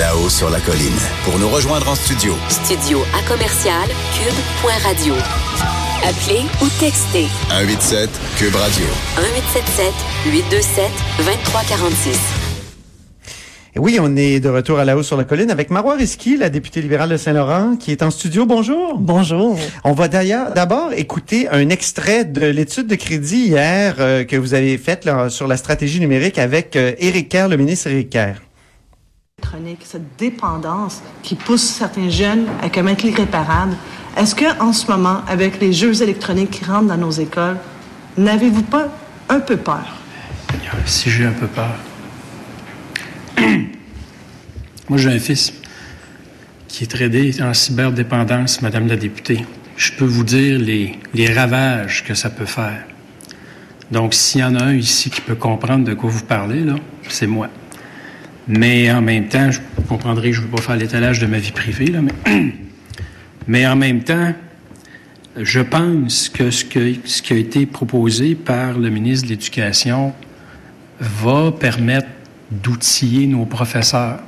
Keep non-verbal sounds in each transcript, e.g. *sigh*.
là-haut sur la colline. Pour nous rejoindre en studio, Studio à commercial cube.radio. Appelez ou textez 187 Cube Radio. 1877 827 2346. Et oui, on est de retour à la hausse sur la colline avec Marois Risky, la députée libérale de Saint-Laurent, qui est en studio. Bonjour. Bonjour. On va d'ailleurs d'abord écouter un extrait de l'étude de crédit hier euh, que vous avez faite là, sur la stratégie numérique avec euh, Éric Kerr, le ministre Éric Kerr. Cette dépendance qui pousse certains jeunes à commettre l'irréparable. Est-ce que, en ce moment, avec les jeux électroniques qui rentrent dans nos écoles, n'avez-vous pas un peu peur? Si j'ai un peu peur. *clears throat* Moi, j'ai un fils qui est tradé en cyberdépendance, Madame la députée. Je peux vous dire les, ravages que ça peut faire. Donc, s'il y en a un ici qui peut comprendre de quoi vous parlez, c'est moi. Mais en même temps, je comprendrai que je ne veux pas faire l'étalage de ma vie privée, là, mais, *clears throat* mais en même temps, je pense que ce, que ce qui a été proposé par le ministre de l'Éducation va permettre d'outiller nos professeurs.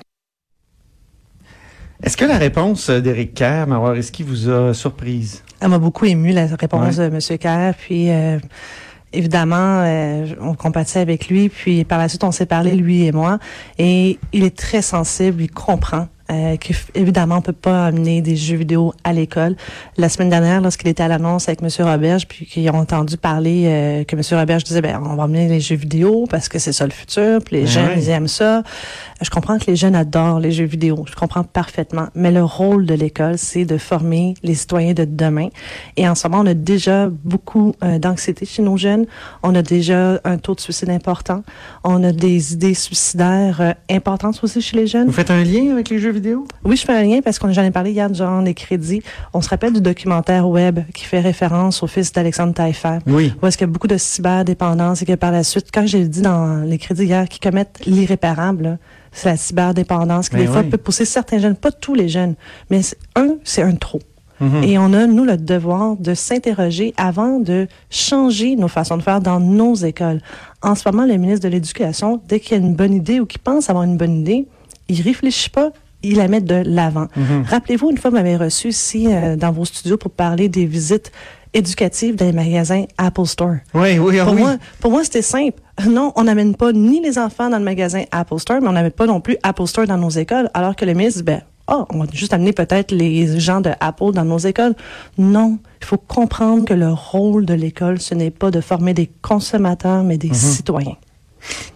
Est-ce que la réponse d'Éric Kerr, Marois Risky, vous a surprise? Elle m'a beaucoup ému, la réponse Ouais. de M. Kerr. Puis, euh, évidemment, euh, on compatit avec lui. Puis, par la suite, on s'est parlé, lui et moi. Et il est très sensible, il comprend. Euh, qu'évidemment, on peut pas amener des jeux vidéo à l'école. La semaine dernière, lorsqu'il était à l'annonce avec M. Roberge, puis qu'ils ont entendu parler euh, que M. Roberge disait, ben, on va amener les jeux vidéo parce que c'est ça le futur, puis les Ben jeunes, ils aiment ça. Je comprends que les jeunes adorent les jeux vidéo. Je comprends parfaitement. Mais le rôle de l'école, c'est de former les citoyens de demain. Et en ce moment, on a déjà beaucoup euh, d'anxiété chez nos jeunes. On a déjà un taux de suicide important. On a des idées suicidaires euh, importantes aussi chez les jeunes. Vous faites un lien avec les jeux vidéo? Oui, je fais un lien parce qu'on j'en ai parlé hier durant les crédits. On se rappelle du documentaire web qui fait référence au fils d'Alexandre Taillefer. Oui. Où est-ce qu'il y a beaucoup de cyberdépendance et que par la suite, quand j'ai dit dans les crédits hier qui commettent l'irréparable, c'est la cyberdépendance qui Ben des fois peut pousser certains jeunes, pas tous les jeunes, mais un, c'est un trop. Mhm. Et on a, nous, le devoir de s'interroger avant de changer nos façons de faire dans nos écoles. En ce moment, le ministre de l'Éducation, dès qu'il a une bonne idée ou qu'il pense avoir une bonne idée, il réfléchit pas, il la met de l'avant. Rappelez-vous, une fois, vous m'avez reçu ici euh, dans vos studios pour parler des visites éducatives dans les magasins Apple Store. Oui, oui, ah Pour oui. moi, pour moi, c'était simple. *laughs* Non, on n'amène pas ni les enfants dans le magasin Apple Store, mais on n'amène pas non plus Apple Store dans nos écoles, alors que le ministre dit, ben, ah, on va juste amener peut-être les gens de Apple dans nos écoles. Non, il faut comprendre que le rôle de l'école, ce n'est pas de former des consommateurs, mais des Mhm. citoyens.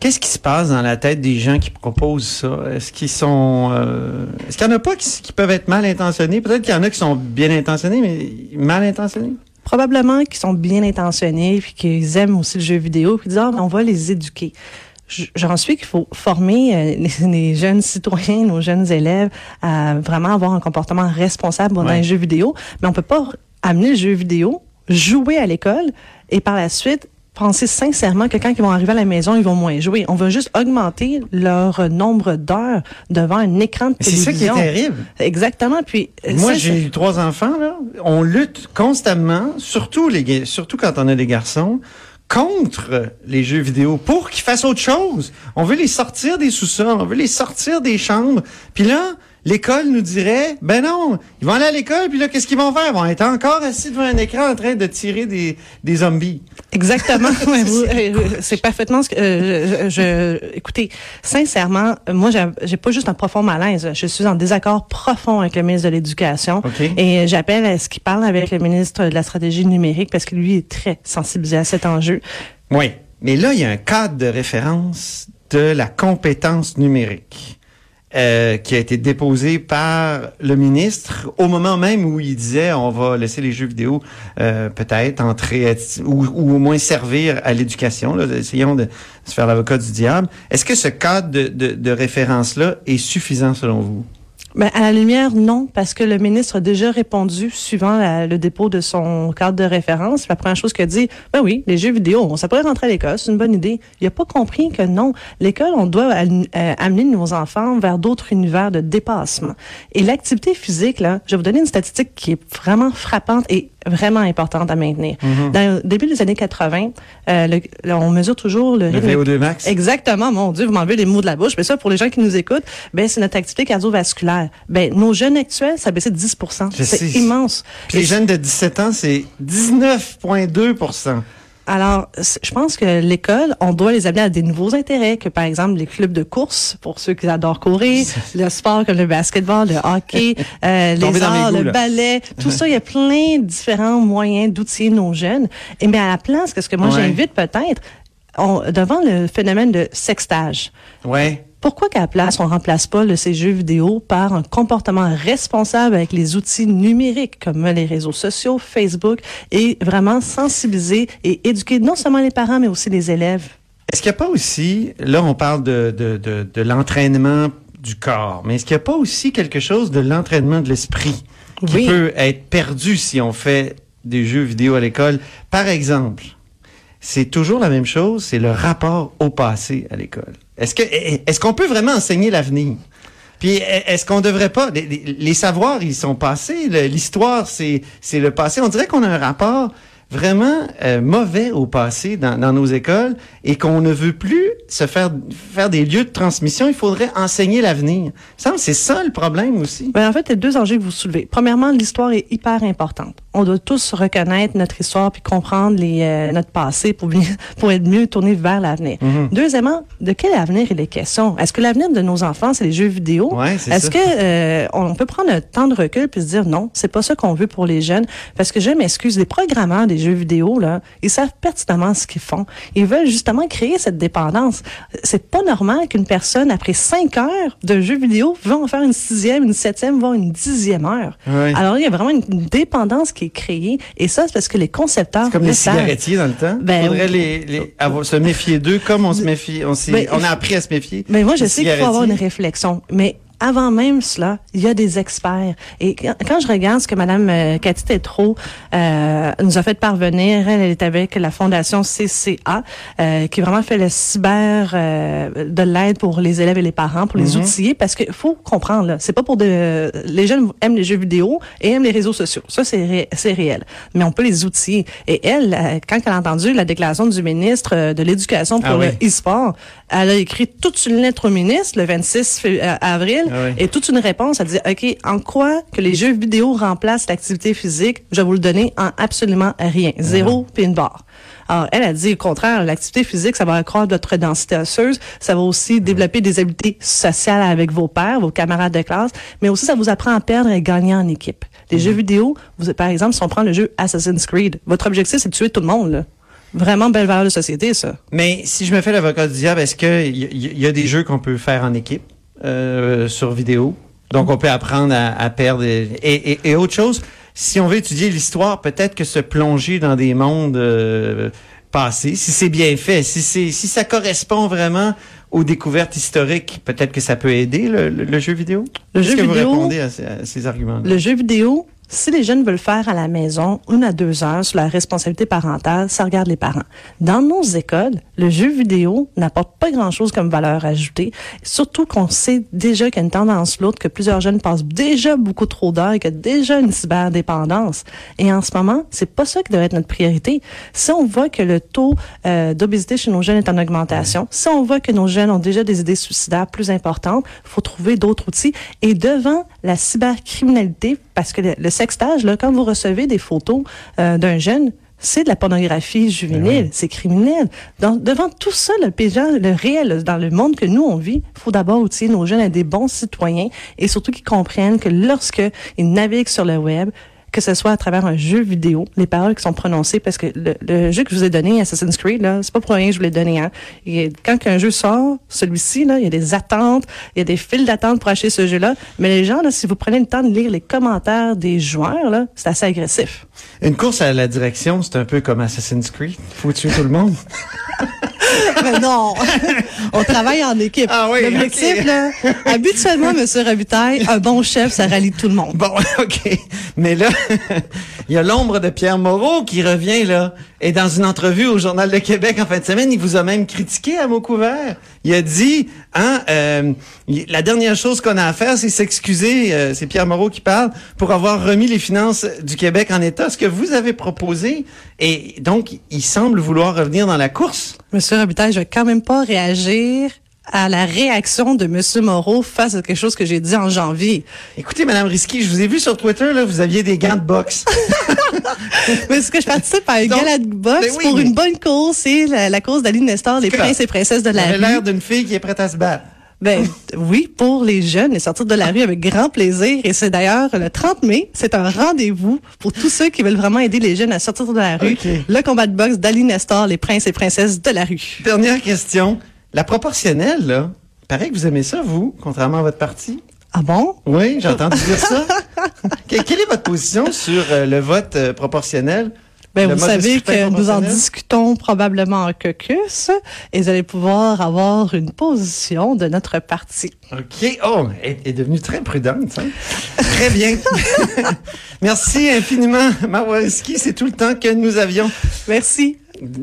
Qu'est-ce qui se passe dans la tête des gens qui proposent ça? Est-ce qu'ils sont... euh, Est-ce qu'il y en a pas qui, qui peuvent être mal intentionnés? Peut-être qu'il y en a qui sont bien intentionnés, mais mal intentionnés? Probablement qu'ils sont bien intentionnés, puis qu'ils aiment aussi le jeu vidéo, puis disent, ah, on va les éduquer. J'en suis qu'il faut former euh, *laughs* les, les jeunes citoyens, nos jeunes élèves à vraiment avoir un comportement responsable dans Ouais. les jeux vidéo, mais on peut pas amener le jeu vidéo, jouer à l'école et par la suite penser sincèrement que quand ils vont arriver à la maison, ils vont moins jouer. On va juste augmenter leur nombre d'heures devant un écran de Mais C'est ça qui est télévision. terrible. Exactement. Puis euh, Moi, j'ai eu trois enfants, là. On lutte constamment, surtout les, ga- surtout quand on a des garçons, contre les jeux vidéo pour qu'ils fassent autre chose. On veut les sortir des sous-sols, on veut les sortir des chambres. Puis là, l'école nous dirait, ben non, ils vont aller à l'école, puis là, qu'est-ce qu'ils vont faire? Ils vont être encore assis devant un écran en train de tirer des, des zombies. Exactement. *laughs* Euh, c'est parfaitement ce que euh, je, je- écoutez, sincèrement, moi j'ai- pas juste un profond malaise, je suis en désaccord profond avec le ministre de l'Éducation OK. et euh, j'appelle à ce qu'il parle avec le ministre de la stratégie numérique parce que lui est très sensibilisé à cet enjeu. Oui. Mais là, il y a un cadre de référence de la compétence numérique euh, qui a été déposé par le ministre au moment même où il disait on va laisser les jeux vidéo euh, peut-être entrer à- ou, ou au moins servir à l'éducation. Essayons de se faire l'avocat du diable. Est-ce que ce cadre de, de, de référence-là est suffisant selon vous? Ben, à la lumière, non, parce que le ministre a déjà répondu suivant la- le dépôt de son cadre de référence. La première chose qu'il a dit, ben oui, les jeux vidéo, ça pourrait rentrer à l'école, c'est une bonne idée. Il a pas compris que non, l'école, on doit euh, amener nos enfants vers d'autres univers de dépassement. Et l'activité physique, là, je vais vous donner une statistique qui est vraiment frappante et vraiment importante à maintenir. Dans le début des années 80, euh, le- là, on mesure toujours le, Le rythme VO2 max. Exactement, mon Dieu, vous m'enlevez les mots de la bouche. Mais ça, pour les gens qui nous écoutent, ben c'est notre activité cardiovasculaire. Ben nos jeunes actuels, ça a baissé de 10 Je C'est immense. Puis les Et jeunes de 17 ans, c'est 19,2 Alors, je pense que l'école, on doit les amener à des nouveaux intérêts, que par exemple les clubs de course, pour ceux qui adorent courir, *laughs* le sport comme le basketball, le hockey, *laughs* euh, les arts, goûts, le ballet, tout ça, il y a plein de différents moyens d'outiller nos jeunes. Et mais à la place, qu'est-ce que moi Ouais. j'invite peut-être, on- devant le phénomène de sextage, Ouais. Pourquoi qu'à la place, on remplace pas le- ces jeux vidéo par un comportement responsable avec les outils numériques comme les réseaux sociaux, Facebook, et vraiment sensibiliser et éduquer non seulement les parents, mais aussi les élèves? Est-ce qu'il n'y a pas aussi, là on parle de, de, de, de l'entraînement du corps, mais est-ce qu'il n'y a pas aussi quelque chose de l'entraînement de l'esprit qui Oui. peut être perdu si on fait des jeux vidéo à l'école? Par exemple, c'est toujours la même chose, c'est le rapport au passé à l'école. Est-ce que est-ce qu'on peut vraiment enseigner l'avenir? Puis est-ce qu'on devrait pas les, savoirs ils sont passés, l'histoire c'est le passé. On dirait qu'on a un rapport vraiment euh, mauvais au passé dans, dans nos écoles et qu'on ne veut plus se faire faire des lieux de transmission. Il faudrait enseigner l'avenir. C'est ça le problème aussi. Ben, en fait, il y a deux enjeux que vous soulevez. Premièrement, l'histoire est hyper importante. On doit tous reconnaître notre histoire puis comprendre les, euh, notre passé pour, bien- *laughs* pour être mieux tourné vers l'avenir. Mhm. Deuxièmement, de quel avenir il est question? Est-ce que l'avenir de nos enfants, c'est les jeux vidéo? Ouais, Est-ce ça. que euh, on peut prendre un temps de recul puis se dire non, c'est pas ça qu'on veut pour les jeunes? Parce que je m'excuse, les programmeurs des jeux vidéo, là, ils savent pertinemment ce qu'ils font. Ils veulent justement créer cette dépendance. C'est pas normal qu'une personne, après cinq heures de jeux vidéo, va en faire une sixième, une septième, voire une dixième heure. Alors, il y a vraiment une dépendance qui est créée. Et ça, c'est parce que les concepteurs... Comme les cigarettiers dans le temps. Ben faudrait oui. les, les avoir, se méfier d'eux comme on se méfie. On, Ben, on a appris à se méfier. Mais moi, je des sais qu'il faut avoir une réflexion. Mais avant même cela, il y a des experts. Et quand, je regarde ce que Madame euh, Cathy Tétrault euh, nous a fait parvenir, elle, elle est avec la Fondation CCA, euh, qui vraiment fait le cyber euh, de l'aide pour les élèves et les parents, pour les Mhm. outiller, parce qu'il faut comprendre, c'est pas pour de... Les jeunes aiment les jeux vidéo et aiment les réseaux sociaux. Ça, c'est ré- réel. Mais on peut les outiller. Et elle, euh, quand elle a entendu la déclaration du ministre euh, de l'Éducation pour Ah oui. le e-sport, elle a écrit toute une lettre au ministre le 26 fév- euh, avril Ah oui. et toute une réponse. Elle dit, OK, en quoi que les jeux vidéo remplacent l'activité physique? Je vais vous le donner en absolument rien. Zéro puis une barre. Alors, elle a dit au contraire, l'activité physique, ça va accroître votre densité osseuse, ça va aussi développer des habiletés sociales avec vos pairs, vos camarades de classe, mais aussi ça vous apprend à perdre et gagner en équipe. Les jeux vidéo, vous, par exemple, si on prend le jeu Assassin's Creed, votre objectif, c'est de tuer tout le monde, là. Vraiment belle valeur de société, ça. Mais si je me fais l'avocat du diable, est-ce qu'il y- y a des jeux qu'on peut faire en équipe? Euh, sur vidéo? Donc, on peut apprendre à, à perdre. Et, et, et autre chose, si on veut étudier l'histoire, peut-être que se plonger dans des mondes euh, passés, si c'est bien fait, si, c'est, si ça correspond vraiment aux découvertes historiques, peut-être que ça peut aider le, le- le jeu vidéo? Le jeu que vous répondez à ces, à ces arguments-là? Le jeu vidéo, si les jeunes veulent faire à la maison une à deux heures sur la responsabilité parentale, ça regarde les parents. Dans nos écoles, le jeu vidéo n'apporte pas grand-chose comme valeur ajoutée, surtout qu'on sait déjà qu'il y a une tendance l'autre, que plusieurs jeunes passent déjà beaucoup trop d'heures et qu'il y a déjà une cyberdépendance. Et en ce moment, c'est pas ça qui devrait être notre priorité. Si on voit que le taux euh, d'obésité chez nos jeunes est en augmentation, si on voit que nos jeunes ont déjà des idées suicidaires plus importantes, faut trouver d'autres outils. Et devant la cybercriminalité, parce que le, le sextage, là, quand vous recevez des photos euh, d'un jeune, c'est de la pornographie juvénile, c'est criminel. Donc, devant tout ça, le pégeant, le réel, dans le monde que nous, on vit, il faut d'abord outiller nos jeunes à des bons citoyens et surtout qu'ils comprennent que lorsque ils naviguent sur le web, que ce soit à travers un jeu vidéo, les paroles qui sont prononcées, parce que le, le jeu que je vous ai donné, Assassin's Creed, là, c'est pas pour rien que je vous l'ai donné. Hein. Et quand un jeu sort, celui-ci, là, il y a des attentes, il y a des files d'attente pour acheter ce jeu-là. Mais les gens, là, si vous prenez le temps de lire les commentaires des joueurs, là, c'est assez agressif. Une course à la direction, c'est un peu comme Assassin's Creed. Faut tuer tout le monde. *laughs* Mais non, *laughs* on travaille en équipe. Ah oui, L'objectif, là, habituellement, Monsieur Robitaille, un bon chef, ça rallie tout le monde. Bon, *laughs* OK. Mais là, *laughs* il y a l'ombre de Pierre Moreau qui revient, là. Et dans une entrevue au Journal de Québec en fin de semaine, il vous a même critiqué à mots couverts. Il a dit, hein, euh, la dernière chose qu'on a à faire, c'est s'excuser, euh, c'est Pierre Moreau qui parle, pour avoir remis les finances du Québec en état, ce que vous avez proposé. Et donc, il semble vouloir revenir dans la course. Monsieur Robitaille, je vais quand même pas réagir à la réaction de Monsieur Moreau face à quelque chose que j'ai dit en janvier. Écoutez, Madame Risky, je vous ai vu sur Twitter, là, vous aviez des gants de boxe. *laughs* Mais ce que je participe à un gala de boxe oui, pour mais- une bonne cause, c'est la, la cause d'Aline Nestor, les princes et princesses de la avez l'air rue. d'une fille qui est prête à se battre. Ben oui, pour les jeunes, et sortir de la rue avec grand plaisir. Et c'est d'ailleurs le 30 mai, c'est un rendez-vous pour tous ceux qui veulent vraiment aider les jeunes à sortir de la rue. Le combat de boxe d'Aline Nestor, les princes et princesses de la rue. Dernière question. La proportionnelle, là, paraît que vous aimez ça, vous, contrairement à votre parti. Ah bon? Oui, j'ai entendu dire ça. *laughs* Que- Quelle est votre position sur euh, le vote euh, proportionnel? Ben, vous savez que nous en discutons probablement en caucus et vous allez pouvoir avoir une position de notre parti. OK. Oh, elle est devenue très prudente. hein? Très bien. *laughs* Merci infiniment, Marwariski. C'est tout le temps que nous avions. Merci.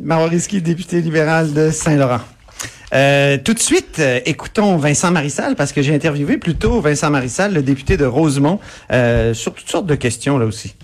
Marwariski, député libéral de Saint-Laurent. Euh, tout de suite, euh, écoutons Vincent Marissal, parce que j'ai interviewé plutôt Vincent Marissal, le député de Rosemont, euh, sur toutes sortes de questions là aussi.